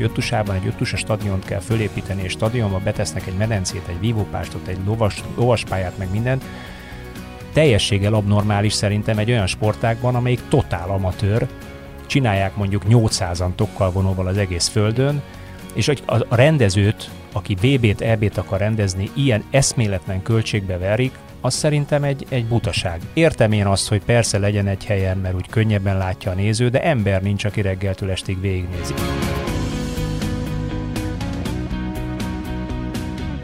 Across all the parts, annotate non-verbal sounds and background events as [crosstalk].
hogy Öttusában egy Öttusa stadiont kell fölépíteni, és stadionba betesznek egy medencét, egy vívópástot, egy lovas, lovaspályát, meg mindent, teljességgel abnormális szerintem egy olyan sportágban, amelyik totál amatőr, csinálják mondjuk 800-an tokkal vonóval az egész földön, és a, a rendezőt, aki VB-t, EB-t akar rendezni, ilyen eszméletlen költségbe verik, az szerintem egy, egy butaság. Értem én azt, hogy persze legyen egy helyen, mert úgy könnyebben látja a néző, de ember nincs, aki reggeltől estig végignézi.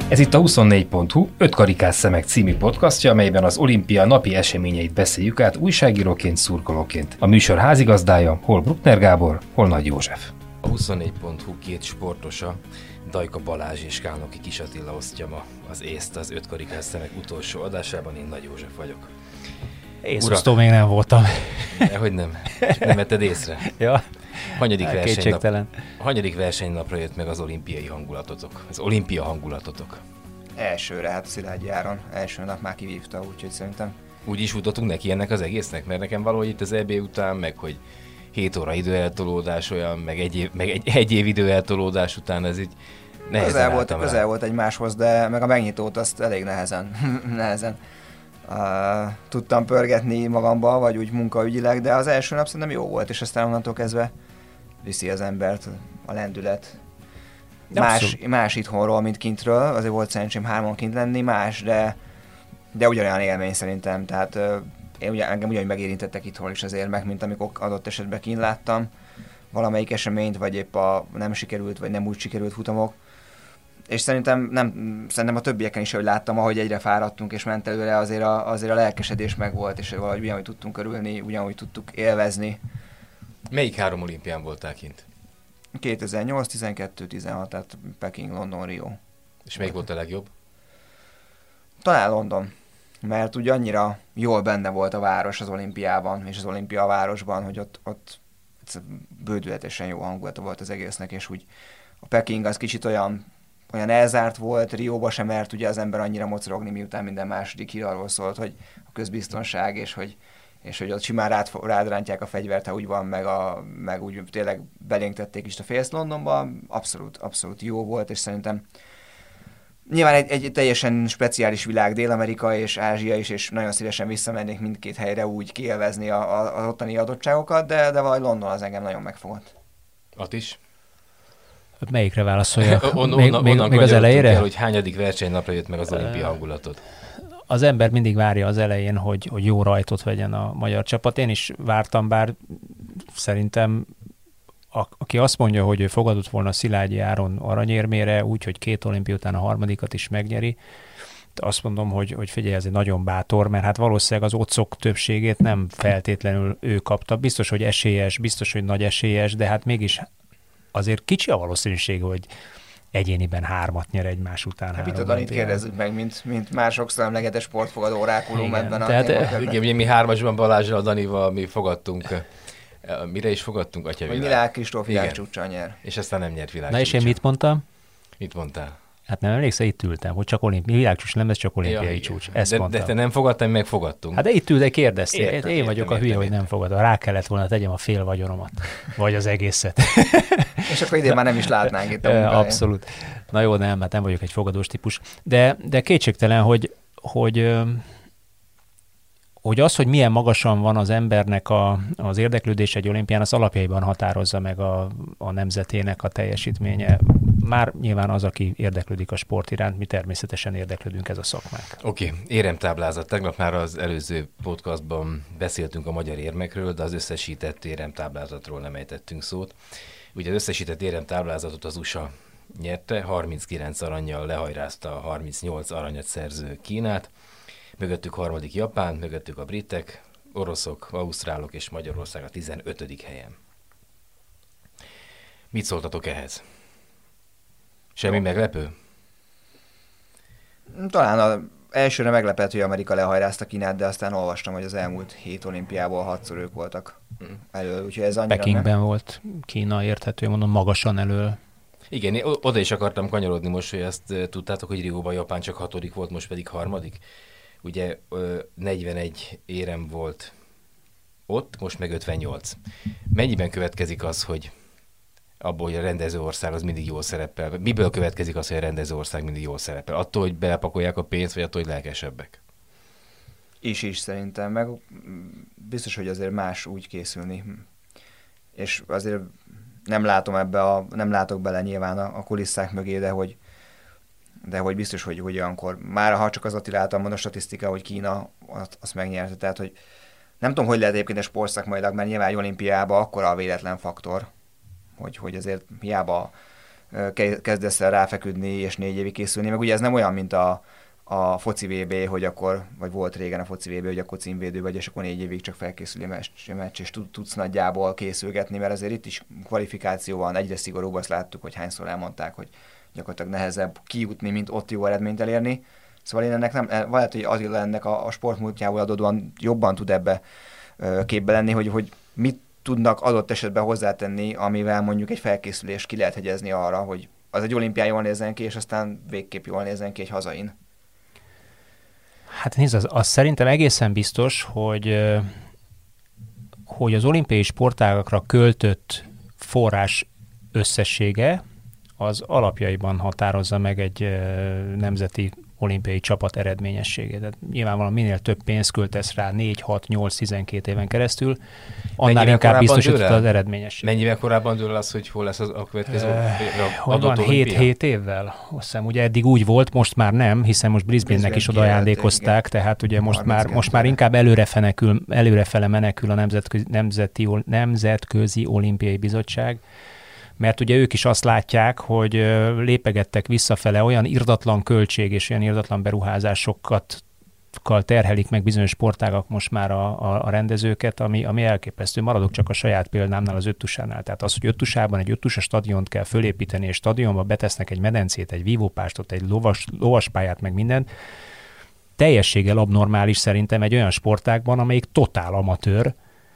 Ez itt a 24.hu 5 karikás szemek című podcastja, amelyben az olimpia napi eseményeit beszéljük át újságíróként, szurkolóként. A műsor házigazdája hol Bruckner Gábor, hol Nagy József. A 24.hu két sportosa, Dajka Balázs és Kálnoki Kis Attila osztja ma az észt az 5 karikás szemek utolsó adásában, én Nagy József vagyok. Észosztó még nem voltam. Hogy nem? Nem vetted észre? ja. Hanyadik versenynap, hanyadik versenynapra jött meg az olimpiai hangulatotok? Az olimpia hangulatotok? Elsőre, hát Szilágyi Áron. Első nap már kivívta, úgyhogy szerintem. Úgy is futottunk neki ennek az egésznek? Mert nekem valahogy itt az EB után, meg hogy 7 óra időeltolódás olyan, meg egy év, meg egy, egy év időeltolódás után ez így nehezen közel volt, rá. közel volt egymáshoz, de meg a megnyitót azt elég nehezen, [laughs] nehezen uh, tudtam pörgetni magamba, vagy úgy munkaügyileg, de az első nap szerintem jó volt, és aztán onnantól kezdve viszi az embert a lendület. más, más itthonról, mint kintről, azért volt szerencsém hárman kint lenni, más, de, de ugyanolyan élmény szerintem, tehát én ugye, engem ugyanúgy megérintettek itthon is az érmek, mint amikor adott esetben kint láttam valamelyik eseményt, vagy épp a nem sikerült, vagy nem úgy sikerült futamok. És szerintem, nem, szerintem a többieken is, hogy láttam, ahogy egyre fáradtunk és ment előre, azért a, azért a lelkesedés megvolt, és valahogy ugyanúgy tudtunk örülni, ugyanúgy tudtuk élvezni. Melyik három olimpián voltál kint? 2008, 12, 16, tehát Peking, London, Rio. És melyik volt a legjobb? Talán London mert ugye annyira jól benne volt a város az olimpiában, és az olimpia a városban, hogy ott, ott bődületesen jó hangulata volt az egésznek, és úgy a Peking az kicsit olyan, olyan elzárt volt, Rióba sem mert ugye az ember annyira mocorogni, miután minden második hír arról szólt, hogy a közbiztonság, és hogy, és hogy ott simán rád, rád rántják a fegyvert, ha úgy van, meg, a, meg úgy tényleg belénk tették is a Face Londonba, abszolút, abszolút jó volt, és szerintem Nyilván egy, egy teljesen speciális világ, Dél-Amerika és Ázsia is, és nagyon szívesen visszamennék mindkét helyre úgy kielvezni a, a, az ottani adottságokat, de, de valahogy London az engem nagyon megfogott. At is? Melyikre válaszoljak? [laughs] On, még, onnan, még, még az elejére? El, hogy hányadik versenynapra jött meg az olimpia hangulatod? Az ember mindig várja az elején, hogy, hogy jó rajtot vegyen a magyar csapat. Én is vártam, bár szerintem a, aki azt mondja, hogy ő fogadott volna Szilágyi Áron aranyérmére, úgy, hogy két olimpia után a harmadikat is megnyeri, azt mondom, hogy, hogy figyelj, ez egy nagyon bátor, mert hát valószínűleg az otcok többségét nem feltétlenül ő kapta. Biztos, hogy esélyes, biztos, hogy nagy esélyes, de hát mégis azért kicsi a valószínűség, hogy egyéniben hármat nyer egymás után. Hát mit a Danit kérdezzük meg, mint, mint már sokszor emlegetett sportfogadó orákulum ebben a tehát, ugye, mi hármasban Balázsral, Danival mi fogadtunk Mire is fogadtunk, Atya Világ? Világ Kristóf világcsúcsa nyer. És aztán nem nyert világ. Na és én mit mondtam? Mit mondtál? Hát nem emlékszel, itt ültem, hogy csak olimpiai világcsúcs nem, ez csak olimpiai ja, csúcs. Ezt de, mondtam. de te nem fogadtál, meg fogadtunk. Hát de itt ültek, kérdeztél. Értem, én értem, vagyok értem, a hülye, értem, hogy nem fogadom. Rá kellett volna tegyem a fél vagyonomat. Vagy az egészet. [laughs] És akkor idén már nem is látnánk itt a [laughs] Abszolút. Na jó, nem, hát nem vagyok egy fogadós típus. De, de kétségtelen, hogy, hogy hogy az, hogy milyen magasan van az embernek a, az érdeklődés egy olimpián, az alapjaiban határozza meg a, a nemzetének a teljesítménye. Már nyilván az, aki érdeklődik a sport iránt, mi természetesen érdeklődünk ez a szakmák. Oké, okay. éremtáblázat. Tegnap már az előző podcastban beszéltünk a magyar érmekről, de az összesített éremtáblázatról nem ejtettünk szót. Ugye az összesített éremtáblázatot az USA nyerte, 39 aranyjal lehajrázta a 38 aranyat szerző Kínát mögöttük harmadik Japán, mögöttük a britek, oroszok, ausztrálok és Magyarország a 15. helyen. Mit szóltatok ehhez? Semmi Jó. meglepő? Talán a elsőre meglepett, hogy Amerika lehajrázta Kínát, de aztán olvastam, hogy az elmúlt hét olimpiából hatszor ők voltak mm. elő, úgyhogy ez annyira Pekingben nem... volt Kína érthető, mondom, magasan elő. Igen, oda is akartam kanyarodni most, hogy ezt tudtátok, hogy Rióban Japán csak hatodik volt, most pedig harmadik ugye 41 érem volt ott, most meg 58. Mennyiben következik az, hogy abból, hogy a rendező ország az mindig jól szerepel. Miből következik az, hogy a rendező ország mindig jól szerepel? Attól, hogy belepakolják a pénzt, vagy attól, hogy lelkesebbek? Is is szerintem, meg biztos, hogy azért más úgy készülni. És azért nem látom ebbe a, nem látok bele nyilván a, a kulisszák mögé, de hogy, de hogy biztos, hogy, hogy olyankor, már ha csak az Attila által mond a statisztika, hogy Kína azt, azt megnyerte, tehát hogy nem tudom, hogy lehet egyébként a sportszakmailag, mert nyilván egy olimpiában akkora a véletlen faktor, hogy, hogy azért hiába kezdesz el ráfeküdni és négy évig készülni, meg ugye ez nem olyan, mint a, a foci VB, hogy akkor, vagy volt régen a foci VB, hogy akkor címvédő vagy, és akkor négy évig csak felkészüli meccs, meccs és tudsz nagyjából készülgetni, mert azért itt is kvalifikáció van, egyre szigorúbb, azt láttuk, hogy hányszor elmondták, hogy gyakorlatilag nehezebb kijutni, mint ott jó eredményt elérni. Szóval én ennek nem, lehet, hogy az ennek a, a sportmúltjából adódóan jobban tud ebbe képbe lenni, hogy, hogy mit tudnak adott esetben hozzátenni, amivel mondjuk egy felkészülés ki lehet hegyezni arra, hogy az egy olimpián jól nézzen ki, és aztán végképp jól nézzen ki egy hazain. Hát nézd, az, az szerintem egészen biztos, hogy, hogy az olimpiai sportágakra költött forrás összessége az alapjaiban határozza meg egy nemzeti olimpiai csapat eredményességét. Tehát nyilvánvalóan minél több pénzt költesz rá 4, 6, 8, 12 éven keresztül, annál Mennyivel inkább biztosítod az eredményességet. Mennyivel korábban dől az, hogy hol lesz az a következő uh, adott 7, 7 évvel? Azt hiszem, ugye eddig úgy volt, most már nem, hiszen most Brisbane-nek is oda ajándékozták, tehát ugye most már, most már inkább előre fenekül, előrefele menekül a Nemzetközi, Nemzeti, Nemzetközi Olimpiai Bizottság, mert ugye ők is azt látják, hogy lépegettek visszafele olyan irdatlan költség és olyan irdatlan beruházásokat terhelik meg bizonyos sportágak most már a, a, a rendezőket, ami, ami elképesztő. Maradok csak a saját példámnál, az öttusánál. Tehát az, hogy öttusában egy öttusa stadiont kell fölépíteni, és stadionba betesznek egy medencét, egy vívópástot, egy lovas, lovaspályát, meg mindent, teljességgel abnormális szerintem egy olyan sportágban, amelyik totál amatőr,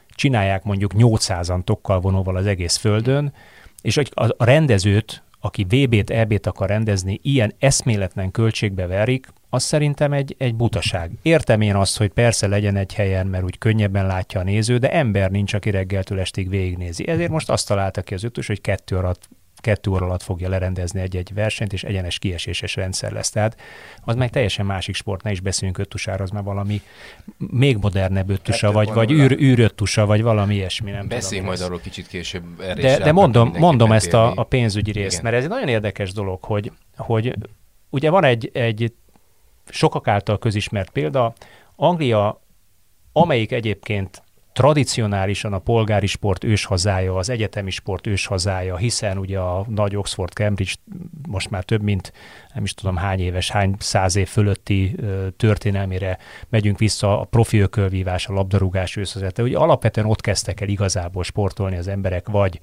csinálják mondjuk 800-an tokkal vonóval az egész földön, és a, a rendezőt, aki VB-t, EB-t akar rendezni, ilyen eszméletlen költségbe verik, az szerintem egy, egy butaság. Értem én azt, hogy persze legyen egy helyen, mert úgy könnyebben látja a néző, de ember nincs, aki reggeltől estig végignézi. Ezért most azt találta ki az ötös, hogy kettő alatt kettő óra alatt fogja lerendezni egy-egy versenyt, és egyenes kieséses rendszer lesz. Tehát az meg teljesen másik sport, ne is beszéljünk öttusára, az már valami még modernebb öttusa, vagy, vagy űr, űröttusa, vagy valami ilyesmi. Nem Beszéljünk majd arról kicsit később. Erre de, de mondom, mondom ezt a, a pénzügyi részt, Igen. mert ez egy nagyon érdekes dolog, hogy, hogy ugye van egy, egy sokak által közismert példa, Anglia, amelyik egyébként tradicionálisan a polgári sport őshazája, az egyetemi sport őshazája, hiszen ugye a nagy Oxford Cambridge most már több mint nem is tudom hány éves, hány száz év fölötti történelmére megyünk vissza a profi ökölvívás, a labdarúgás őszhazete. Ugye alapvetően ott kezdtek el igazából sportolni az emberek, vagy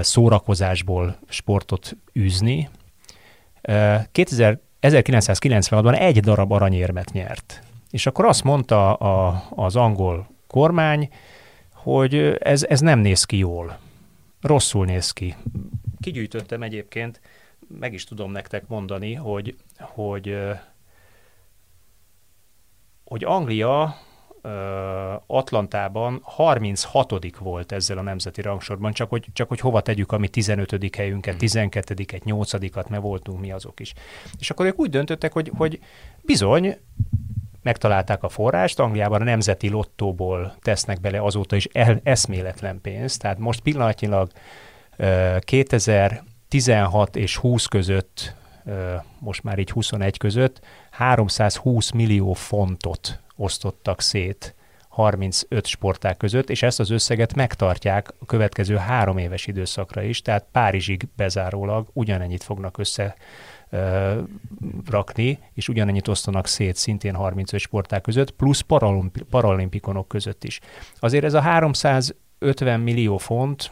szórakozásból sportot űzni. 2000, 1996-ban egy darab aranyérmet nyert. És akkor azt mondta a, az angol kormány, hogy ez, ez nem néz ki jól. Rosszul néz ki. Kigyűjtöttem egyébként, meg is tudom nektek mondani, hogy, hogy, hogy Anglia Atlantában 36 volt ezzel a nemzeti rangsorban, csak hogy, csak hogy hova tegyük a mi 15. helyünket, 12-et, 8-at, mert voltunk mi azok is. És akkor ők úgy döntöttek, hogy, hogy bizony, megtalálták a forrást, Angliában a nemzeti lottóból tesznek bele azóta is el, eszméletlen pénzt, tehát most pillanatnyilag 2016 és 20 között, most már így 21 között 320 millió fontot osztottak szét 35 sporták között, és ezt az összeget megtartják a következő három éves időszakra is, tehát Párizsig bezárólag ugyanennyit fognak össze rakni, és ugyanennyit osztanak szét szintén 35 sporták között, plusz paralimpi- paralimpikonok között is. Azért ez a 350 millió font,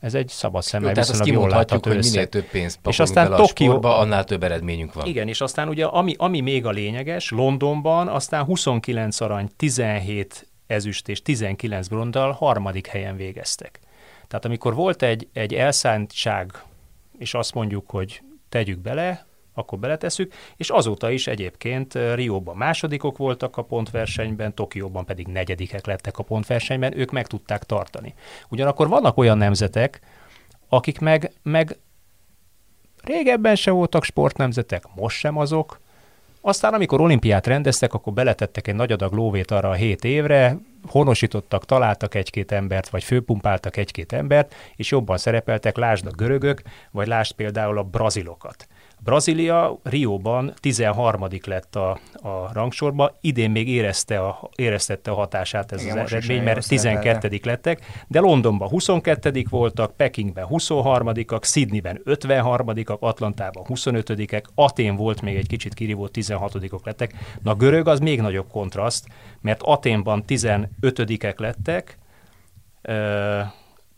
ez egy szabad szemmel Tehát azt kimondhatjuk, hogy minél több pénzt és aztán bele Tokió... a sportba, annál több eredményünk van. Igen, és aztán ugye ami, ami még a lényeges, Londonban aztán 29 arany, 17 ezüst és 19 bronddal harmadik helyen végeztek. Tehát amikor volt egy, egy elszántság és azt mondjuk, hogy tegyük bele, akkor beletesszük, és azóta is egyébként Rióban másodikok voltak a pontversenyben, Tokióban pedig negyedikek lettek a pontversenyben, ők meg tudták tartani. Ugyanakkor vannak olyan nemzetek, akik meg, meg régebben se voltak sportnemzetek, most sem azok, aztán, amikor olimpiát rendeztek, akkor beletettek egy nagy adag lóvét arra a hét évre, honosítottak, találtak egy-két embert, vagy főpumpáltak egy-két embert, és jobban szerepeltek, lásd a görögök, vagy lásd például a brazilokat. Brazília Rióban 13. lett a, a rangsorba, idén még érezte a, éreztette a hatását ez Igen, az eredmény, mert 12 lettek, de Londonban 22 voltak, Pekingben 23-ak, Sydneyben 53-ak, Atlantában 25-ek, Atén volt még egy kicsit kirívó, 16-ok lettek. Na görög az még nagyobb kontraszt, mert Aténban 15-ek lettek,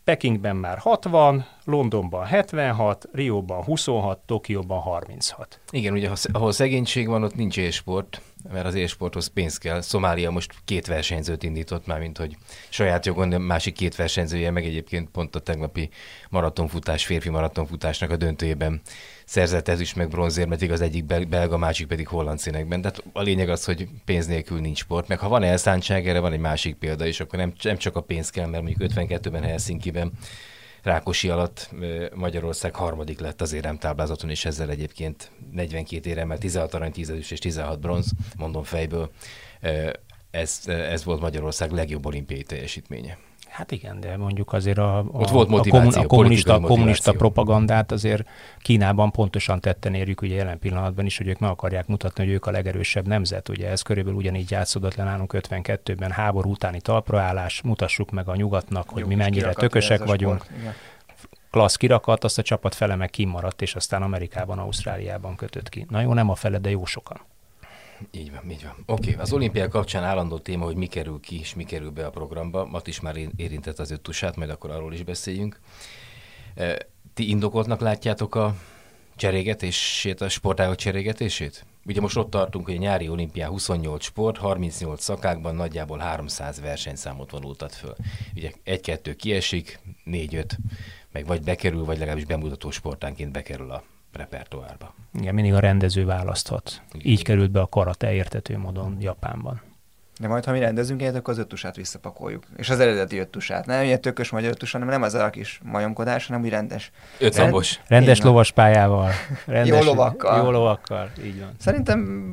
Pekingben már 60, Londonban 76, Rióban 26, Tokióban 36. Igen, ugye ahol szegénység van, ott nincs élsport, mert az élsporthoz pénz kell. Szomália most két versenyzőt indított már, mint hogy saját jogon, de másik két versenyzője, meg egyébként pont a tegnapi maratonfutás, férfi maratonfutásnak a döntőjében szerzett ez is meg bronzért, mert az egyik belga, másik pedig holland színekben. Tehát a lényeg az, hogy pénz nélkül nincs sport. Meg ha van elszántság, erre van egy másik példa is, akkor nem, nem csak a pénz kell, mert mondjuk 52-ben Helsinki-ben Rákosi alatt Magyarország harmadik lett az éremtáblázaton, és ezzel egyébként 42 éremmel 16 arany, 10 és 16 bronz, mondom fejből. Ez, ez volt Magyarország legjobb olimpiai teljesítménye. Hát igen, de mondjuk azért a, a, Ott volt motiváció, a, kommunista, a kommunista propagandát azért Kínában pontosan tetten érjük ugye jelen pillanatban is, hogy ők meg akarják mutatni, hogy ők a legerősebb nemzet. Ugye ez körülbelül ugyanígy játszódott le nálunk 52-ben háború utáni talpraállás, mutassuk meg a nyugatnak, hogy Jó, mi mennyire tökösek vagyunk. klassz kirakat, azt a csapat fele meg kimaradt, és aztán Amerikában, Ausztráliában kötött ki. Na jó, nem a fele, de jó sokan. Így van, így van. Oké, okay. az olimpia kapcsán állandó téma, hogy mi kerül ki és mi kerül be a programba. Mat is már érintett az öttusát, majd akkor arról is beszéljünk. E, ti indokoltnak látjátok a cserégetését, a sportágok cserégetését? Ugye most ott tartunk, hogy a nyári olimpián 28 sport, 38 szakákban nagyjából 300 versenyszámot vonultat föl. Ugye egy-kettő kiesik, négy-öt meg vagy bekerül, vagy legalábbis bemutató sportánként bekerül a repertoárba. Igen, mindig a rendező választhat. Igen. Így került be a karate értető módon Japánban. De majd, ha mi rendezünk egyet, akkor az öttusát visszapakoljuk. És az eredeti öttusát. Nem ilyen tökös magyar öttus, hanem nem az a kis majomkodás, hanem úgy rendes. Ötszambos. Rend... Rendes lovaspályával. [laughs] Rendes, jó lovakkal. Jó lovakkal, így van. Szerintem,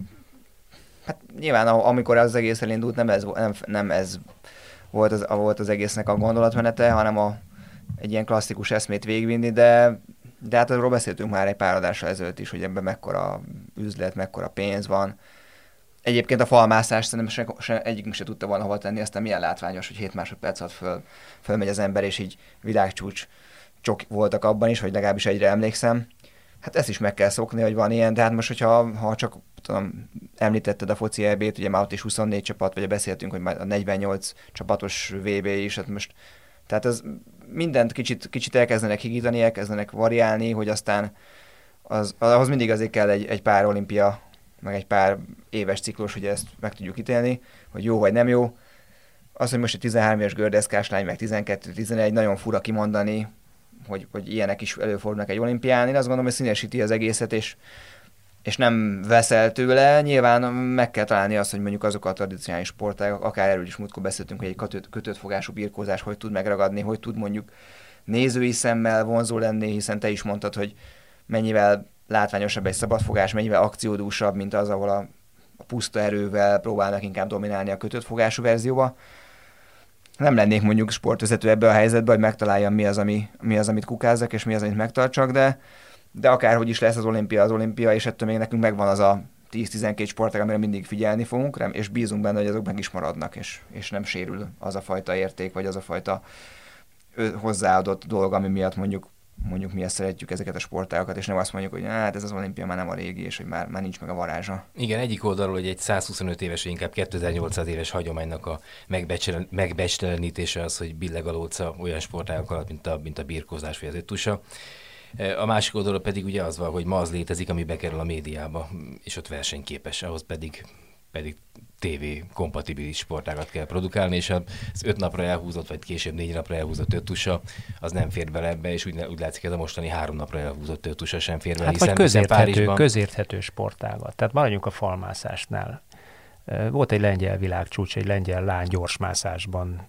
hát nyilván amikor az egész elindult, nem ez, nem, nem ez volt az, volt az egésznek a gondolatmenete, hanem a, egy ilyen klasszikus eszmét végvinni, de de hát arról beszéltünk már egy pár adással ezelőtt is, hogy ebben mekkora üzlet, mekkora pénz van. Egyébként a falmászás szerintem se, se, egyikünk se tudta volna hova tenni, aztán milyen látványos, hogy 7 másodperc alatt föl, fölmegy az ember, és így világcsúcs csok voltak abban is, hogy legalábbis egyre emlékszem. Hát ezt is meg kell szokni, hogy van ilyen, de hát most, hogyha ha csak tudom, említetted a foci EB-t, ugye már ott is 24 csapat, vagy beszéltünk, hogy már a 48 csapatos VB is, hát most tehát ez mindent kicsit, kicsit elkezdenek higítani, elkezdenek variálni, hogy aztán az, ahhoz mindig azért kell egy, egy pár olimpia, meg egy pár éves ciklus, hogy ezt meg tudjuk ítélni, hogy jó vagy nem jó. Az, hogy most egy 13 éves gördeszkás lány, meg 12-11, nagyon fura kimondani, hogy, hogy ilyenek is előfordulnak egy olimpián. Én azt gondolom, hogy színesíti az egészet, és és nem veszel tőle, nyilván meg kell találni azt, hogy mondjuk azok a tradicionális sportágak, akár erről is múltkor beszéltünk, hogy egy kötött, kötött fogású birkózás hogy tud megragadni, hogy tud mondjuk nézői szemmel vonzó lenni, hiszen te is mondtad, hogy mennyivel látványosabb egy szabadfogás, mennyivel akciódúsabb, mint az, ahol a, a puszta erővel próbálnak inkább dominálni a kötött fogású verzióba. Nem lennék mondjuk sportvezető ebbe a helyzetbe, hogy megtaláljam mi az, ami, mi az, amit kukázzak, és mi az, amit megtartsak, de de akárhogy is lesz az olimpia, az olimpia, és ettől még nekünk megvan az a 10-12 sportág, amire mindig figyelni fogunk, és bízunk benne, hogy azok meg is maradnak, és, és nem sérül az a fajta érték, vagy az a fajta hozzáadott dolog, ami miatt mondjuk mondjuk mi ezt szeretjük ezeket a sportágokat, és nem azt mondjuk, hogy hát ez az olimpia már nem a régi, és hogy már, már nincs meg a varázsa. Igen, egyik oldalról, hogy egy 125 éves, inkább 2800 éves hagyománynak a megbecselenítése az, hogy billeg a lóca olyan sportágok alatt, mint a, mint a birkózás vagy az öttusa. A másik oldalon pedig ugye az van, hogy ma az létezik, ami bekerül a médiába, és ott versenyképes, ahhoz pedig pedig TV kompatibilis sportágat kell produkálni, és az öt napra elhúzott, vagy később négy napra elhúzott ötusa, az nem fér bele ebbe, és úgy, úgy látszik, ez a mostani három napra elhúzott ötusa sem fér bele. Hát hiszen, vagy közérthető, Párizsban... közérthető sportágat. Tehát maradjunk a falmászásnál. Volt egy lengyel világcsúcs, egy lengyel lány gyorsmászásban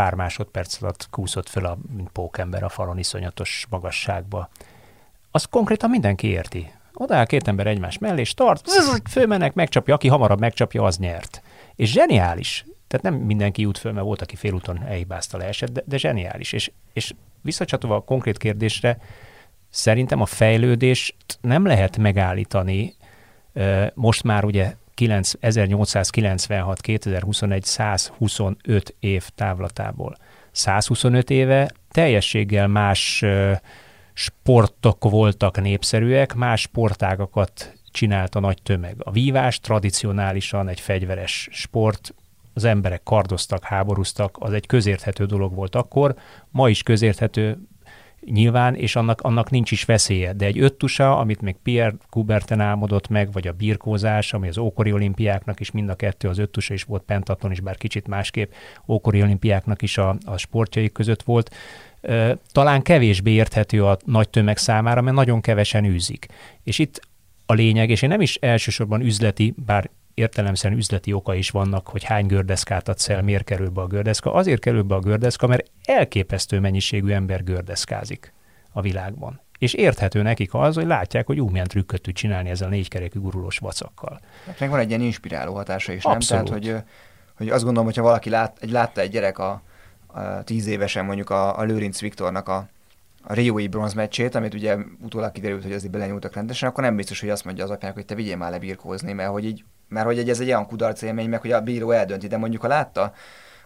pár másodperc alatt kúszott föl, a, mint pókember a falon iszonyatos magasságba. Azt konkrétan mindenki érti. Oda áll két ember egymás mellé, és tart, fölmennek, megcsapja, aki hamarabb megcsapja, az nyert. És zseniális. Tehát nem mindenki jut föl, mert volt, aki félúton elhibázta leesett, de, de zseniális. És, és visszacsatolva a konkrét kérdésre, szerintem a fejlődést nem lehet megállítani. Most már ugye 1896-2021 125 év távlatából. 125 éve teljességgel más sportok voltak népszerűek, más sportágakat csinált a nagy tömeg. A vívás tradicionálisan egy fegyveres sport, az emberek kardoztak, háborúztak, az egy közérthető dolog volt akkor, ma is közérthető nyilván, és annak, annak nincs is veszélye. De egy öttusa, amit még Pierre Coubertin álmodott meg, vagy a birkózás, ami az ókori olimpiáknak is mind a kettő, az öttusa is volt, pentatlon is, bár kicsit másképp, ókori olimpiáknak is a, a sportjaik között volt, talán kevésbé érthető a nagy tömeg számára, mert nagyon kevesen űzik. És itt a lényeg, és én nem is elsősorban üzleti, bár értelemszerűen üzleti oka is vannak, hogy hány gördeszkát adsz el, miért kerül be a gördeszka. Azért kerül be a gördeszka, mert elképesztő mennyiségű ember gördeszkázik a világban. És érthető nekik az, hogy látják, hogy úgy milyen trükköt tud csinálni ezzel a négykerekű gurulós vacakkal. Hát meg van egy ilyen inspiráló hatása is, Abszolút. nem? Tehát, hogy, hogy azt gondolom, hogyha valaki lát, egy, látta egy gyerek a, a tíz évesen mondjuk a, a Lőrinc Viktornak a, a Riói bronzmeccsét, amit ugye utólag kiderült, hogy azért belenyúltak rendesen, akkor nem biztos, hogy azt mondja az apjának, hogy te vigyél már lebírkózni, mert hogy így, mert hogy ez egy olyan kudarc élmény, meg hogy a bíró eldönti, de mondjuk ha látta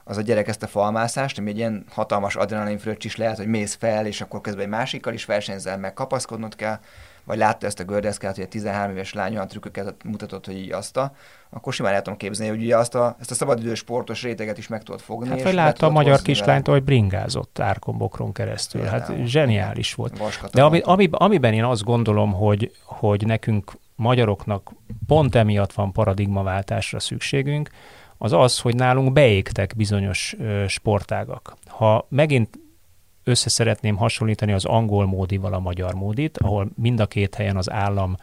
az a gyerek ezt a falmászást, ami egy ilyen hatalmas adrenalin fröccs is lehet, hogy mész fel, és akkor közben egy másikkal is versenyzel, meg kapaszkodnod kell, vagy látta ezt a gördeszkát, hogy a 13 éves lány olyan trükköket mutatott, hogy így azt a, akkor simán el tudom képzelni, hogy ugye azt a, ezt a szabadidős sportos réteget is meg tudod fogni. Hát, vagy látta a magyar kislányt, hogy bringázott árkombokron keresztül. Például. Hát zseniális volt. De ami, ami, amiben én azt gondolom, hogy, hogy nekünk magyaroknak pont emiatt van paradigmaváltásra szükségünk, az az, hogy nálunk beégtek bizonyos sportágak. Ha megint össze szeretném hasonlítani az angol módival a magyar módit, ahol mind a két helyen az állam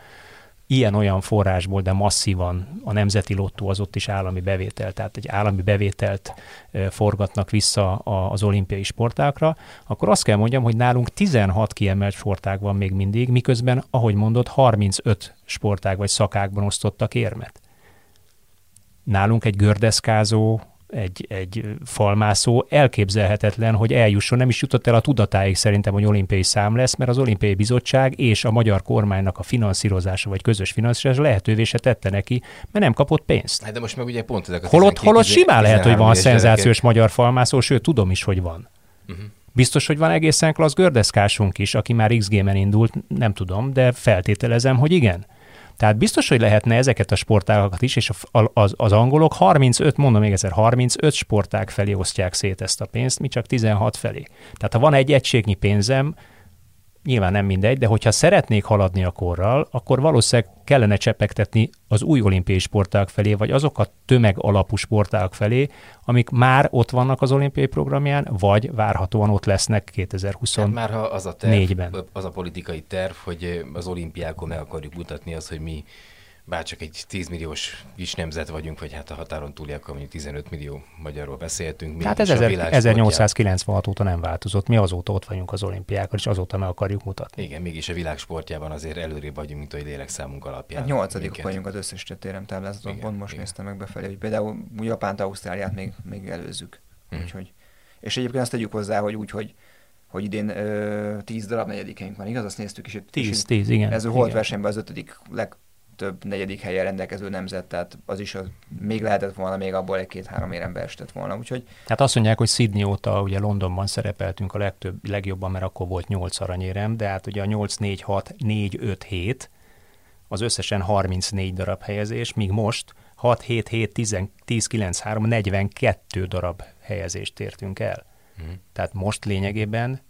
ilyen-olyan forrásból, de masszívan a nemzeti lottó az ott is állami bevétel, tehát egy állami bevételt forgatnak vissza az olimpiai sportákra, akkor azt kell mondjam, hogy nálunk 16 kiemelt sportág van még mindig, miközben, ahogy mondott, 35 sportág vagy szakákban osztottak érmet. Nálunk egy gördeszkázó, egy, egy falmászó elképzelhetetlen, hogy eljusson, nem is jutott el a tudatáig szerintem, hogy olimpiai szám lesz, mert az olimpiai bizottság és a magyar kormánynak a finanszírozása vagy közös finanszírozása lehetővé se tette neki, mert nem kapott pénzt. Hát de most meg ugye pont ezek a holott, holott simán lehet, hogy van szenzációs gyereket. magyar falmászó, sőt tudom is, hogy van. Uh-huh. Biztos, hogy van egészen klassz gördeszkásunk is, aki már X-Game-en indult, nem tudom, de feltételezem, hogy igen. Tehát biztos, hogy lehetne ezeket a sportágakat is, és az, az angolok 35, mondom még egyszer, 35 sportág felé osztják szét ezt a pénzt, mi csak 16 felé. Tehát ha van egy egységnyi pénzem, nyilván nem mindegy, de hogyha szeretnék haladni a korral, akkor valószínűleg kellene csepegtetni az új olimpiai sportág felé, vagy azok a tömeg alapú sportág felé, amik már ott vannak az olimpiai programján, vagy várhatóan ott lesznek 2024-ben. Hát már ha az a terv, az a politikai terv, hogy az olimpiákon meg akarjuk mutatni az, hogy mi bárcsak egy 10 milliós kis nemzet vagyunk, vagy hát a határon túliak, mondjuk 15 millió magyarról beszéltünk. Hát ez 1896 óta nem változott. Mi azóta ott vagyunk az olimpiákon, és azóta meg akarjuk mutatni. Igen, mégis a világ sportjában azért előrébb vagyunk, mint hogy lélekszámunk alapján. Hát nyolcadik vagyunk az összes térem táblázaton, pont most igen. néztem meg befelé, hogy például Japánt, Ausztráliát még, még előzzük. Hmm. Úgyhogy, és egyébként azt tegyük hozzá, hogy úgy, hogy hogy idén ö, tíz darab negyedikünk van, igaz? Azt néztük is. Tíz, tíz, igen. Ez a holt versenyben az ötödik leg, több negyedik helyen rendelkező nemzet, tehát az is az, még lehetett volna, még abból egy-két-három érem beestett volna. Úgyhogy... Hát azt mondják, hogy Sydney óta ugye Londonban szerepeltünk a legtöbb, legjobban, mert akkor volt 8 aranyérem, de hát ugye a 8, 4, 6, 4, 5, 7 az összesen 34 darab helyezés, míg most 6, 7, 7, 10, 10 9, 3, 42 darab helyezést értünk el. Hmm. Tehát most lényegében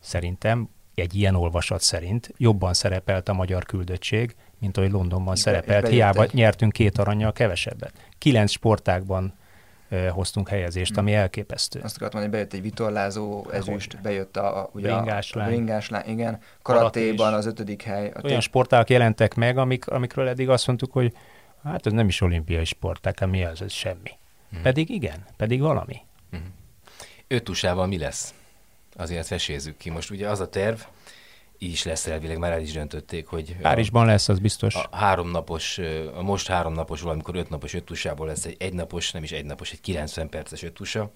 szerintem egy ilyen olvasat szerint jobban szerepelt a magyar küldöttség, mint ahogy Londonban szerepelt. Hiába nyertünk két aranyjal kevesebbet. Kilenc sportákban hoztunk helyezést, ami elképesztő. Azt akartam mondani, bejött egy vitorlázó ezüst, bejött a, ugye bringás lány. A bringás lány, igen. Karatéban az ötödik hely. Olyan sporták jelentek meg, amik, amikről eddig azt mondtuk, hogy hát ez nem is olimpiai sporták, mi az, ez semmi. Hmm. Pedig igen, pedig valami. Hmm. Ötusával mi lesz? Azért fesézzük ki. Most ugye az a terv, is lesz elvileg, már el is döntötték, hogy... Párizsban a, lesz, az biztos. A háromnapos, a most háromnapos, valamikor ötnapos öttusából lesz egy egynapos, nem is egynapos, egy 90 perces öttusa.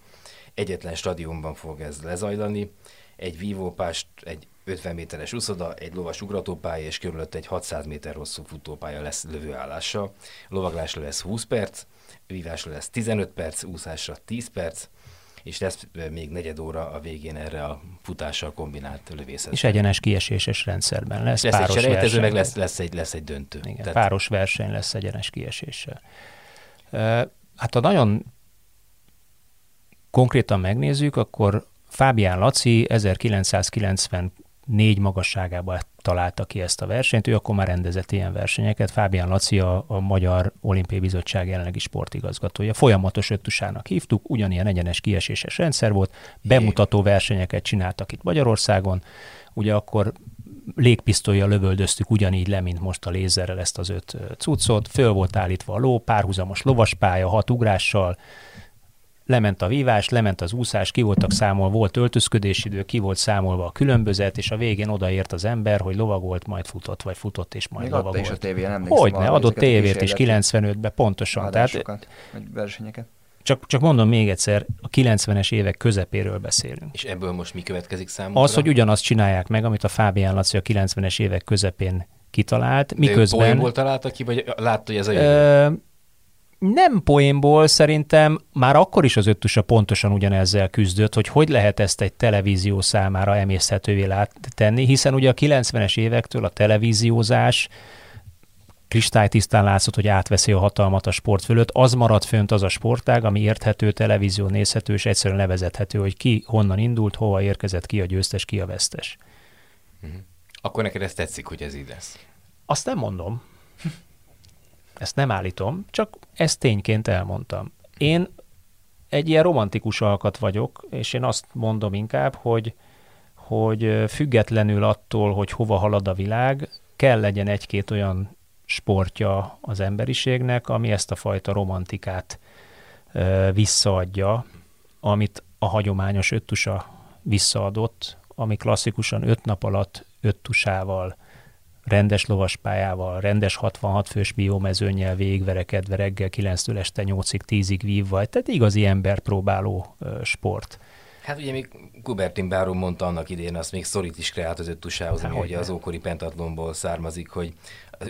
Egyetlen stadionban fog ez lezajlani. Egy vívópást, egy 50 méteres úszoda, egy lovas ugratópálya és körülött egy 600 méter hosszú futópálya lesz lövőállása. Lovaglásra lesz 20 perc, vívásra lesz 15 perc, úszásra 10 perc, és lesz még negyed óra a végén erre a futással kombinált lövészet. És egyenes kieséses rendszerben lesz, lesz páros egy verseny. meg lesz, lesz, egy, lesz egy döntő. Igen, Tehát... páros verseny lesz egyenes kieséssel. Hát ha nagyon konkrétan megnézzük, akkor Fábián Laci 1990 négy magasságában találta ki ezt a versenyt, ő akkor már rendezett ilyen versenyeket. Fábián Laci a, a Magyar Olimpiai Bizottság jelenlegi sportigazgatója. Folyamatos öttusának hívtuk, ugyanilyen egyenes kieséses rendszer volt, bemutató versenyeket csináltak itt Magyarországon, ugye akkor légpisztolya lövöldöztük ugyanígy le, mint most a lézerrel ezt az öt cuccot, föl volt állítva a ló, párhuzamos lovaspálya, hat ugrással, lement a vívás, lement az úszás, ki voltak számol, volt öltözködésidő, ki volt számolva a különbözet, és a végén odaért az ember, hogy lovagolt, majd futott, vagy futott, és majd Még lovagolt. is a tévé, nem Hogyne, adott tévét is 95-ben, pontosan. Tehát, versenyeket. Csak, csak mondom még egyszer, a 90-es évek közepéről beszélünk. És ebből most mi következik számunkra? Az, hogy ugyanazt csinálják meg, amit a Fábián Laci a 90-es évek közepén kitalált, miközben... De találta ki, vagy látta, hogy ez a jövő? Nem poénból szerintem már akkor is az öttusa pontosan ugyanezzel küzdött, hogy hogy lehet ezt egy televízió számára emészhetővé tenni, hiszen ugye a 90-es évektől a televíziózás kristálytisztán látszott, hogy átveszi a hatalmat a sport fölött, az maradt fönt az a sportág, ami érthető, televízió nézhető, és egyszerűen levezethető, hogy ki honnan indult, hova érkezett, ki a győztes, ki a vesztes. Uh-huh. Akkor neked ez tetszik, hogy ez így lesz? Azt nem mondom. Ezt nem állítom, csak ezt tényként elmondtam. Én egy ilyen romantikus alkat vagyok, és én azt mondom inkább, hogy, hogy függetlenül attól, hogy hova halad a világ, kell legyen egy-két olyan sportja az emberiségnek, ami ezt a fajta romantikát ö, visszaadja, amit a hagyományos öttusa visszaadott, ami klasszikusan öt nap alatt öttusával rendes lovaspályával, rendes 66 fős biomezőnyel végigverekedve reggel 9-től este 8-ig, 10-ig vívva, tehát igazi ember próbáló sport. Hát ugye még Kubertin Báró mondta annak idén, azt még szorít is kreált az öttusához, ami ugye az ókori pentatlonból származik, hogy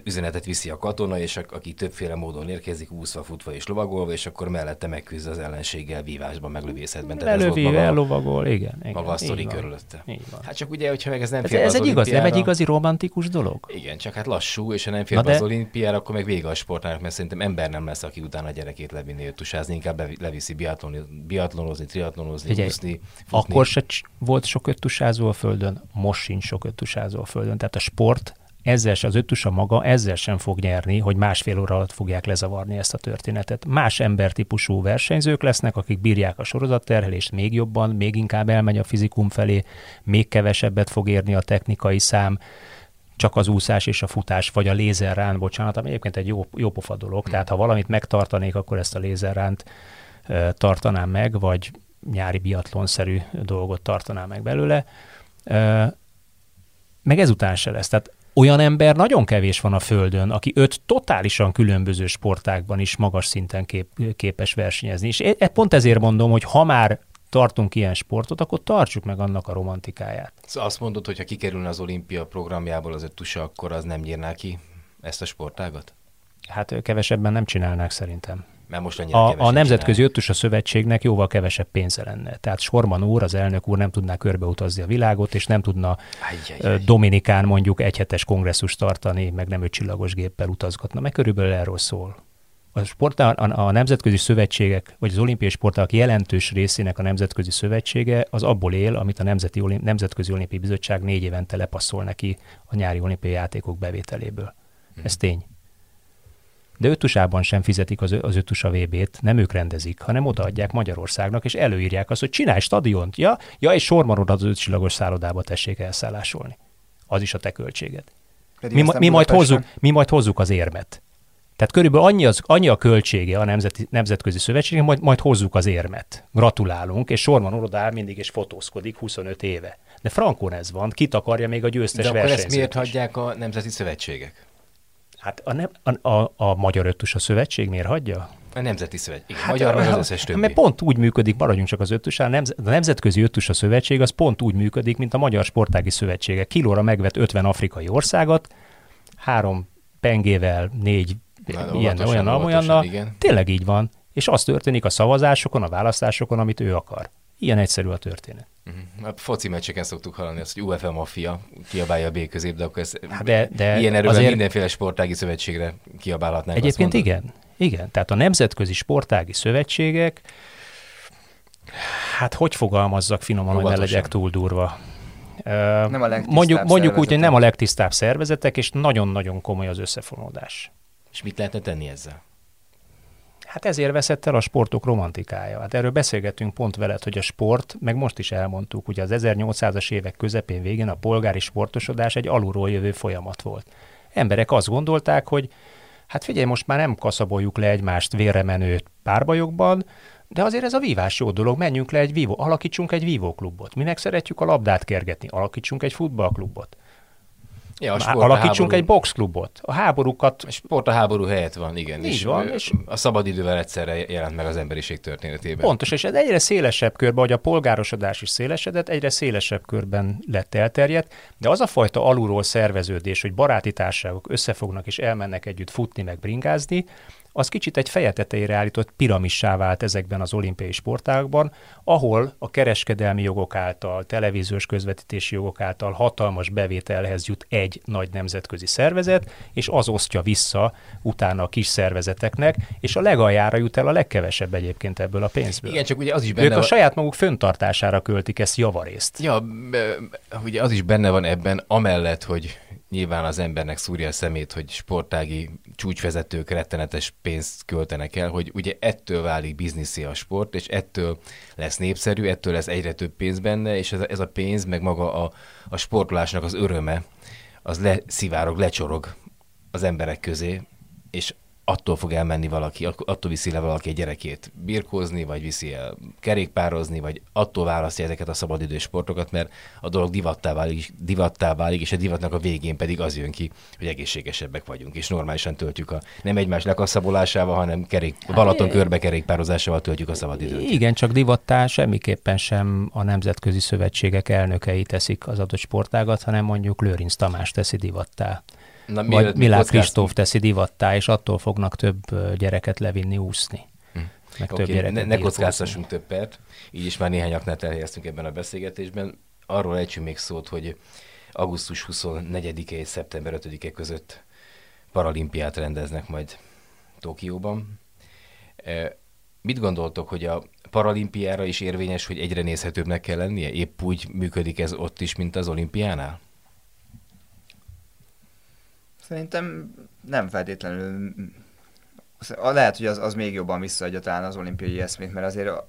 üzenetet viszi a katona, és aki többféle módon érkezik, úszva, futva és lovagolva, és akkor mellette megküzd az ellenséggel vívásban, meglövészetben. Lelövi, lovagol, igen, igen. Maga a sztori körülötte. Hát csak ugye, hogyha meg ez nem fél Ez egy igaz, nem egy igazi romantikus dolog? Igen, csak hát lassú, és ha nem fél de... az olimpiára, akkor meg vége a sportnak, mert szerintem ember nem lesz, aki utána a gyerekét levinni tusázni, inkább leviszi biatlonozni, triatlonozni, Figyelj, úszni, futni. Akkor se volt sok öttusázó a földön, most sincs sok öttusázó a földön. Tehát a sport ezzel se az öttusa maga ezzel sem fog nyerni, hogy másfél óra alatt fogják lezavarni ezt a történetet. Más embertípusú versenyzők lesznek, akik bírják a sorozatterhelést még jobban, még inkább elmegy a fizikum felé, még kevesebbet fog érni a technikai szám, csak az úszás és a futás, vagy a lézerrán, bocsánat, ami egyébként egy jó, jó pofa dolog. Hmm. Tehát ha valamit megtartanék, akkor ezt a lézerránt e, tartanám meg, vagy nyári biatlonszerű dolgot tartanám meg belőle. E, meg ezután se lesz. Tehát olyan ember nagyon kevés van a Földön, aki öt totálisan különböző sportákban is magas szinten kép, képes versenyezni. És e, pont ezért mondom, hogy ha már tartunk ilyen sportot, akkor tartsuk meg annak a romantikáját. Szóval azt mondod, hogy ha kikerülne az olimpia programjából az öttusa, akkor az nem nyírná ki ezt a sportágat? Hát kevesebben nem csinálnák szerintem. Mert most a, a Nemzetközi Öttusa Szövetségnek jóval kevesebb pénze lenne. Tehát Sorman úr, az elnök úr nem tudná körbeutazni a világot, és nem tudna Ajjajjaj. Dominikán mondjuk egyhetes kongresszus tartani, meg nem csillagos géppel utazgatna, meg körülbelül erről szól. A, sport, a, a nemzetközi szövetségek, vagy az olimpiai sporták jelentős részének a nemzetközi szövetsége az abból él, amit a Nemzeti Nemzetközi Olimpiai Bizottság négy évente lepasszol neki a nyári olimpiai játékok bevételéből Ez tény. De ötusában sem fizetik az, az ötusa VB-t, nem ők rendezik, hanem odaadják Magyarországnak, és előírják azt, hogy csinálj stadiont, ja, ja és sormarod az ötcsillagos szállodába tessék elszállásolni. Az is a te költséged. Mi, ma, mi, majd hozzuk, mi majd hozzuk az érmet. Tehát körülbelül annyi, az, annyi a költsége a nemzeti, nemzetközi szövetségnek, majd, majd hozzuk az érmet. Gratulálunk, és Sorman orodál mindig és fotózkodik 25 éve. De frankon ez van, kit akarja még a győztes De akkor ezt miért is. hagyják a nemzeti szövetségek? Hát a, nem, a, a, a Magyar Öttus a szövetség miért hagyja? A nemzeti szövetség. Hát, Magyar meg az összes többi. Mert pont úgy működik, maradjunk csak az öttus, a, nemz, a Nemzetközi Öttus a Szövetség az pont úgy működik, mint a Magyar Sportági Szövetségek. Kilóra megvet 50 afrikai országot, három pengével, négy Na, ilyen, óvatosan, olyan, tényleg így van. És az történik a szavazásokon, a választásokon, amit ő akar. Ilyen egyszerű a történet. Mhm. A foci meccseken szoktuk hallani azt, hogy UEFA mafia kiabálja a B közép, de akkor ez Hát de- de ilyen erővel azért- mindenféle sportági szövetségre kiabálhatnánk. Egyébként igen. Igen, tehát a nemzetközi sportági szövetségek, hát hogy fogalmazzak finoman, hogy ne legyek túl durva. Nem a legtisztább mondjuk, mondjuk úgy, hogy szervezetek. nem a legtisztább szervezetek, és nagyon-nagyon komoly az összefonódás. És mit lehetne tenni ezzel? Hát ezért veszett el a sportok romantikája. Hát erről beszélgettünk pont veled, hogy a sport, meg most is elmondtuk, ugye az 1800-as évek közepén végén a polgári sportosodás egy alulról jövő folyamat volt. Emberek azt gondolták, hogy hát figyelj, most már nem kaszaboljuk le egymást vérre menő párbajokban, de azért ez a vívás jó dolog, menjünk le egy vívó, alakítsunk egy vívóklubot. Mi meg szeretjük a labdát kergetni, alakítsunk egy futballklubot. Ja, a sport a alakítsunk háború- egy boxklubot. A háborúkat A sport a háború helyett van, igen. Így és, van, és- a szabadidővel egyszerre jelent meg az emberiség történetében. Pontos, és ez egyre szélesebb körben, hogy a polgárosodás is szélesedett, egyre szélesebb körben lett elterjedt, de az a fajta alulról szerveződés, hogy baráti társaságok összefognak és elmennek együtt futni, meg bringázni, az kicsit egy feje tetejére állított piramissá vált ezekben az olimpiai sportágban, ahol a kereskedelmi jogok által, televíziós közvetítési jogok által hatalmas bevételhez jut egy nagy nemzetközi szervezet, és az osztja vissza utána a kis szervezeteknek, és a legaljára jut el a legkevesebb egyébként ebből a pénzből. Igen, csak ugye az is benne Ők a saját maguk föntartására költik ezt javarészt. Ja, ugye az is benne van ebben, amellett, hogy nyilván az embernek szúrja a szemét, hogy sportági csúcsvezetők rettenetes pénzt költenek el, hogy ugye ettől válik bizniszé a sport, és ettől lesz népszerű, ettől lesz egyre több pénz benne, és ez a, ez a pénz, meg maga a, a sportolásnak az öröme, az leszivárog, lecsorog az emberek közé, és attól fog elmenni valaki, ak- attól viszi le valaki egy gyerekét birkózni, vagy viszi el kerékpározni, vagy attól választja ezeket a szabadidős sportokat, mert a dolog divattá válik, divattá válik, és a divatnak a végén pedig az jön ki, hogy egészségesebbek vagyunk, és normálisan töltjük a nem egymás lekaszabolásával, hanem kerék, Balaton körbe kerékpározásával töltjük a szabadidőt. Igen, csak divattá semmiképpen sem a nemzetközi szövetségek elnökei teszik az adott sportágat, hanem mondjuk Lőrinc Tamás teszi divattá. Na, Vagy Milák Kristóf teszi divattá, és attól fognak több gyereket levinni úszni. Hm. Meg Oké, több gyereket ne, ne kockáztassunk több pert, így is már néhány aknát elhelyeztünk ebben a beszélgetésben. Arról ejtsünk még szót, hogy augusztus 24-e és szeptember 5-e között paralimpiát rendeznek majd Tokióban. E, Mit gondoltok, hogy a paralimpiára is érvényes, hogy egyre nézhetőbbnek kell lennie? Épp úgy működik ez ott is, mint az olimpiánál? Szerintem nem feltétlenül. Lehet, hogy az, az még jobban visszaadja talán az olimpiai eszmét, mert azért a,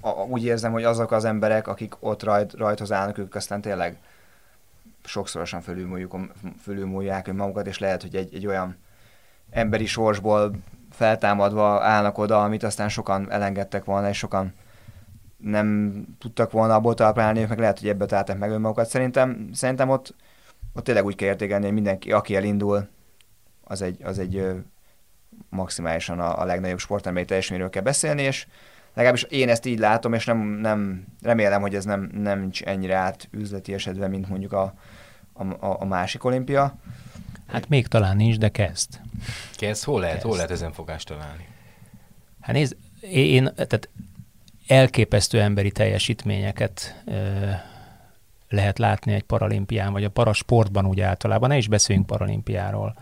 a, úgy érzem, hogy azok az emberek, akik ott rajt, rajthoz állnak, ők aztán tényleg sokszorosan fölülmúljuk, fölülmúlják önmagukat, és lehet, hogy egy, egy olyan emberi sorsból feltámadva állnak oda, amit aztán sokan elengedtek volna, és sokan nem tudtak volna abból találni, meg lehet, hogy ebbe találták meg önmagukat. Szerintem, szerintem ott, ott tényleg úgy kell értékelni, hogy mindenki, aki elindul, az egy, az egy ö, maximálisan a, a legnagyobb sport, amely teljesítményről kell beszélni, és legalábbis én ezt így látom, és nem, nem remélem, hogy ez nem, nem nincs ennyire át üzleti esetben, mint mondjuk a, a, a, másik olimpia. Hát még talán nincs, de kezd. Kezd, hol lehet, hol Kezd. lehet ezen fogást találni? Hát nézd, én, tehát elképesztő emberi teljesítményeket ö, lehet látni egy paralimpián, vagy a parasportban úgy általában, ne is beszéljünk paralimpiáról.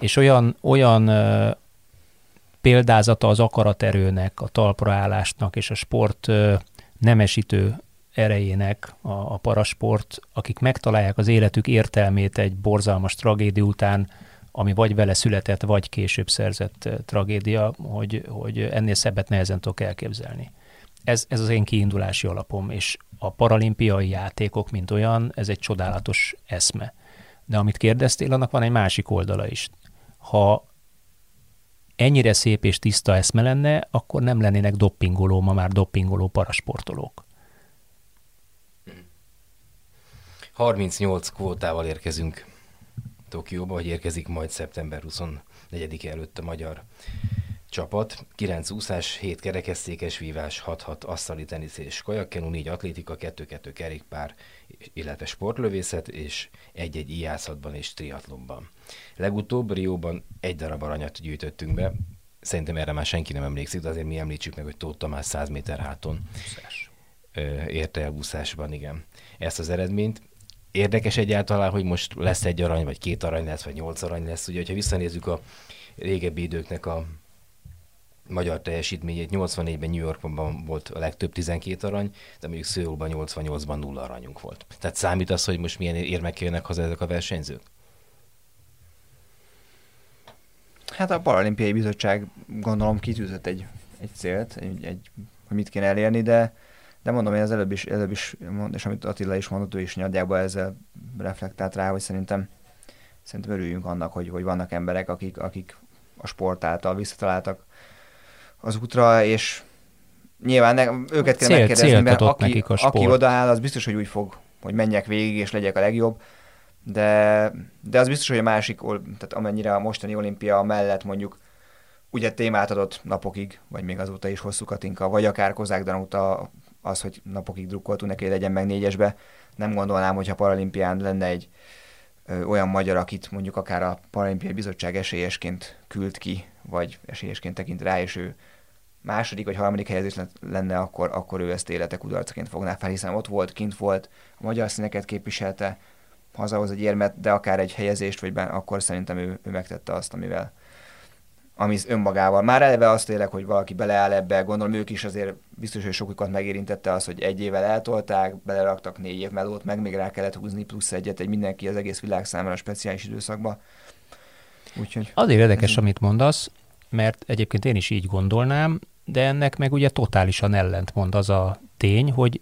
És olyan, olyan ö, példázata az akaraterőnek, a talpraállásnak és a sport ö, nemesítő erejének a, a parasport, akik megtalálják az életük értelmét egy borzalmas tragédia után, ami vagy vele született, vagy később szerzett tragédia, hogy, hogy ennél szebbet nehezen tudok elképzelni. Ez, ez az én kiindulási alapom, és a paralimpiai játékok, mint olyan, ez egy csodálatos eszme. De amit kérdeztél, annak van egy másik oldala is. Ha ennyire szép és tiszta eszme lenne, akkor nem lennének doppingoló, ma már doppingoló parasportolók. 38 kvótával érkezünk Tokióba, hogy érkezik majd szeptember 24 előtt a magyar csapat. 9 úszás, 7 kerekesszékes vívás, 6-6 asztali tenisz és kajakkenu, 4 atlétika, 2-2 kerékpár, illetve sportlövészet, és egy-egy ijászatban és triatlonban. Legutóbb Rióban egy darab aranyat gyűjtöttünk be, szerintem erre már senki nem emlékszik, de azért mi említsük meg, hogy Tóth Tamás 100 méter háton Buszás. érte el buszásban, igen, ezt az eredményt. Érdekes egyáltalán, hogy most lesz egy arany, vagy két arany lesz, vagy nyolc arany lesz. Ugye, hogyha visszanézzük a régebbi időknek a magyar teljesítményét, 84-ben New Yorkban volt a legtöbb 12 arany, de mondjuk Szőulban 88-ban nulla aranyunk volt. Tehát számít az, hogy most milyen érmek jönnek haza ezek a versenyzők? Hát a Paralimpiai Bizottság gondolom kitűzött egy, egy célt, egy, egy, hogy mit kéne elérni, de de mondom, én az előbb is, előbb is mond, és amit Attila is mondott, ő is nagyjából ezzel reflektált rá, hogy szerintem, szerintem örüljünk annak, hogy, hogy vannak emberek, akik, akik a sport által visszataláltak az útra, és nyilván ne, őket kell megkérdezni, mert aki, aki odaáll, az biztos, hogy úgy fog, hogy menjek végig, és legyek a legjobb, de, de az biztos, hogy a másik, tehát amennyire a mostani olimpia mellett mondjuk ugye témát adott napokig, vagy még azóta is hosszú Katinka, vagy akár Kozák Danuta az, hogy napokig drukkoltunk neki, hogy legyen meg négyesbe. Nem gondolnám, hogyha paralimpián lenne egy ö, olyan magyar, akit mondjuk akár a Paralimpiai Bizottság esélyesként küld ki, vagy esélyesként tekint rá, és ő második vagy harmadik helyezés lenne, akkor, akkor ő ezt élete kudarcaként fogná fel, hiszen ott volt, kint volt, a magyar színeket képviselte, hazahoz egy érmet, de akár egy helyezést, vagy ben, akkor szerintem ő, ő megtette azt, amivel, ami önmagával. Már eleve azt tényleg, hogy valaki beleáll ebbe, gondolom ők is azért biztos, hogy sokukat megérintette az, hogy egy évvel eltolták, beleraktak négy év melót, meg még rá kellett húzni plusz egyet, egy mindenki az egész világ számára speciális időszakba. Úgyhogy Azért érdekes, amit mondasz, mert egyébként én is így gondolnám, de ennek meg ugye totálisan ellentmond az a tény, hogy,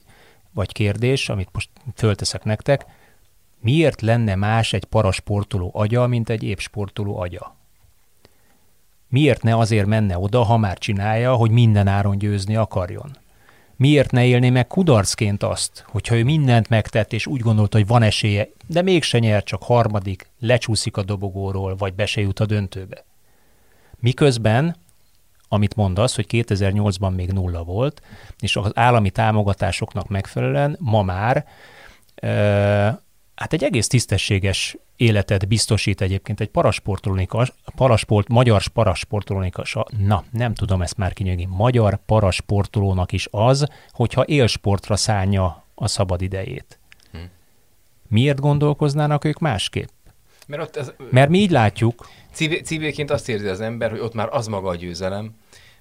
vagy kérdés, amit most fölteszek nektek, miért lenne más egy parasportoló agya, mint egy épsportoló agya? Miért ne azért menne oda, ha már csinálja, hogy minden áron győzni akarjon? Miért ne élné meg kudarcként azt, hogyha ő mindent megtett, és úgy gondolta, hogy van esélye, de mégse nyer, csak harmadik, lecsúszik a dobogóról, vagy be se jut a döntőbe? Miközben, amit mondasz, hogy 2008-ban még nulla volt, és az állami támogatásoknak megfelelően ma már hát egy egész tisztességes életet biztosít egyébként egy parasportolónika, parasport, magyar parasportolónika, na, nem tudom ezt már kinyögni, magyar parasportolónak is az, hogyha élsportra szánja a szabad idejét. Hm. Miért gondolkoznának ők másképp? Mert, ott ez, Mert mi így látjuk. Civilként azt érzi az ember, hogy ott már az maga a győzelem,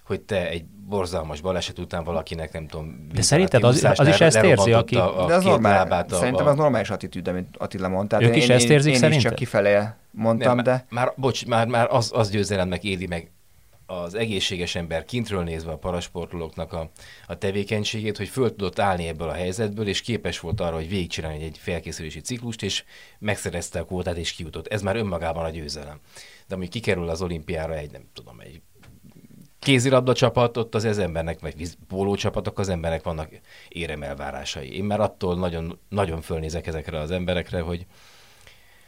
hogy te egy borzalmas baleset után valakinek, nem tudom... De szerinted az, az is ezt érzi, aki... A, a de az normál, a, szerintem az normális attitűd, amit Attila mondta. Ők én, is én, ezt érzik én, én is csak kifelé mondtam, nem, de... Már, bocs, már, már az, az győzelemnek éli meg az egészséges ember kintről nézve a parasportolóknak a, a tevékenységét, hogy föl tudott állni ebből a helyzetből, és képes volt arra, hogy végigcsinálni egy felkészülési ciklust, és megszerezte a kvótát, és kijutott. Ez már önmagában a győzelem. De amíg kikerül az olimpiára egy, nem tudom, egy kézilabda csapat, ott az ez embernek, vagy póló csapatok, az embernek vannak éremelvárásai. Én már attól nagyon, nagyon fölnézek ezekre az emberekre, hogy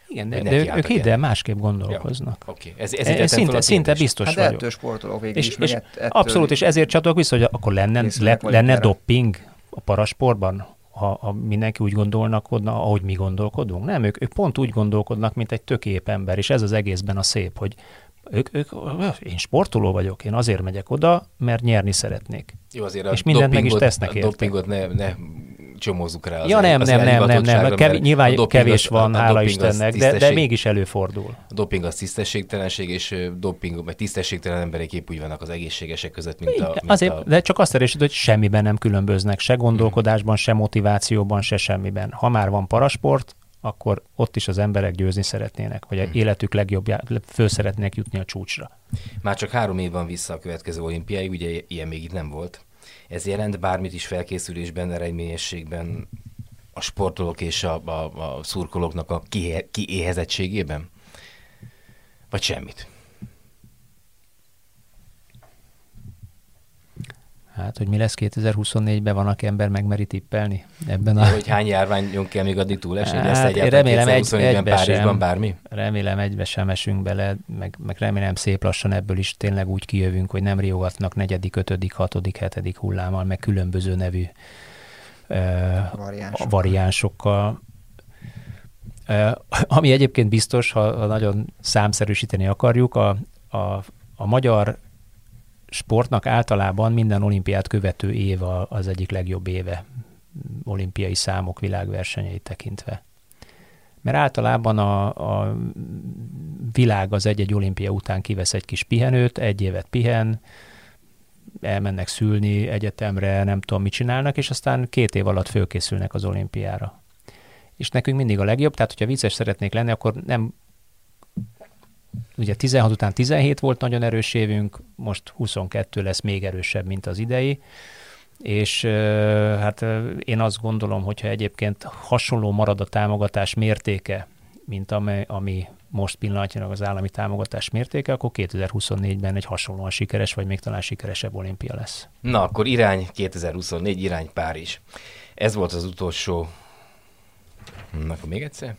igen, de, de ők ide másképp gondolkoznak. Ja, okay. ez, ez, ez szinte, szinte biztos hát vagyok. sportolók végig és, is, és ettől Abszolút, és ezért csatolok vissza, hogy akkor lenne, le, lenne dopping a parasportban, ha, ha mindenki úgy gondolnak, ahogy mi gondolkodunk. Nem, ők, ők pont úgy gondolkodnak, mint egy tökép ember, és ez az egészben a szép, hogy ők, ők, én sportoló vagyok, én azért megyek oda, mert nyerni szeretnék. Jó, azért és mindent meg is tesznek a dopingot ne, ne csomozzuk rá. Ja nem, nem, nem, nem, nem, kev, nyilván a kevés van, a, a hála Istennek, de, de mégis előfordul. A doping az tisztességtelenség, és doping, vagy tisztességtelen emberek épp úgy vannak az egészségesek között, mint a... Mint Azért, a... de csak azt erősít, hogy semmiben nem különböznek, se gondolkodásban, se motivációban, se semmiben. Ha már van parasport, akkor ott is az emberek győzni szeretnének, vagy hmm. életük legjobb, föl szeretnének jutni a csúcsra. Már csak három év van vissza a következő olimpiai, ugye ilyen még itt nem volt. Ez jelent bármit is felkészülésben, eredményességben, a sportolók és a, a, a szurkolóknak a kiéhezettségében? Vagy semmit? Hát, hogy mi lesz 2024-ben, van, aki ember megmeri tippelni ebben a... Hogy hány járványon kell még addig túlesni? Hát, lesz egy remélem egy, egybe Párizsban sem, bármi? Remélem egybe sem esünk bele, meg, meg remélem szép lassan ebből is tényleg úgy kijövünk, hogy nem riogatnak negyedik, ötödik, hatodik, hetedik hullámmal, meg különböző nevű variánsokkal. variánsokkal. Ami egyébként biztos, ha, ha nagyon számszerűsíteni akarjuk, a, a, a magyar sportnak általában minden olimpiát követő év az egyik legjobb éve olimpiai számok világversenyeit tekintve. Mert általában a, a világ az egy-egy olimpia után kivesz egy kis pihenőt, egy évet pihen, elmennek szülni egyetemre, nem tudom, mit csinálnak, és aztán két év alatt fölkészülnek az olimpiára. És nekünk mindig a legjobb, tehát hogyha vicces szeretnék lenni, akkor nem ugye 16 után 17 volt nagyon erős évünk, most 22 lesz még erősebb, mint az idei, és hát én azt gondolom, hogyha egyébként hasonló marad a támogatás mértéke, mint ami, ami most pillanatnyilag az állami támogatás mértéke, akkor 2024-ben egy hasonlóan sikeres, vagy még talán sikeresebb olimpia lesz. Na, akkor irány 2024, irány Párizs. Ez volt az utolsó... Na, akkor még egyszer?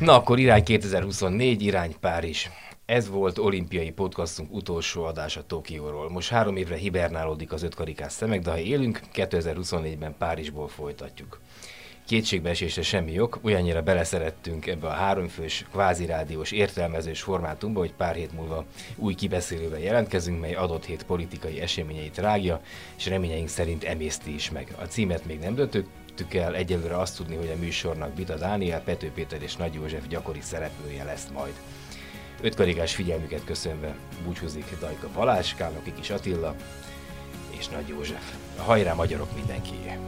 Na, akkor irány 2024, irány Párizs. Ez volt olimpiai podcastunk utolsó adása Tokióról. Most három évre hibernálódik az ötkarikás szemek, de ha élünk, 2024-ben Párizsból folytatjuk kétségbeesésre semmi jog, olyannyira beleszerettünk ebbe a háromfős, kvázi rádiós, értelmezős formátumba, hogy pár hét múlva új kibeszélővel jelentkezünk, mely adott hét politikai eseményeit rágja, és reményeink szerint emészti is meg. A címet még nem döntöttük el, egyelőre azt tudni, hogy a műsornak Bita Dániel, Pető Péter és Nagy József gyakori szereplője lesz majd. Ötkarikás figyelmüket köszönve búcsúzik Dajka Balázs, Kálnoki Kis Attila és Nagy József. Hajrá magyarok mindenkié!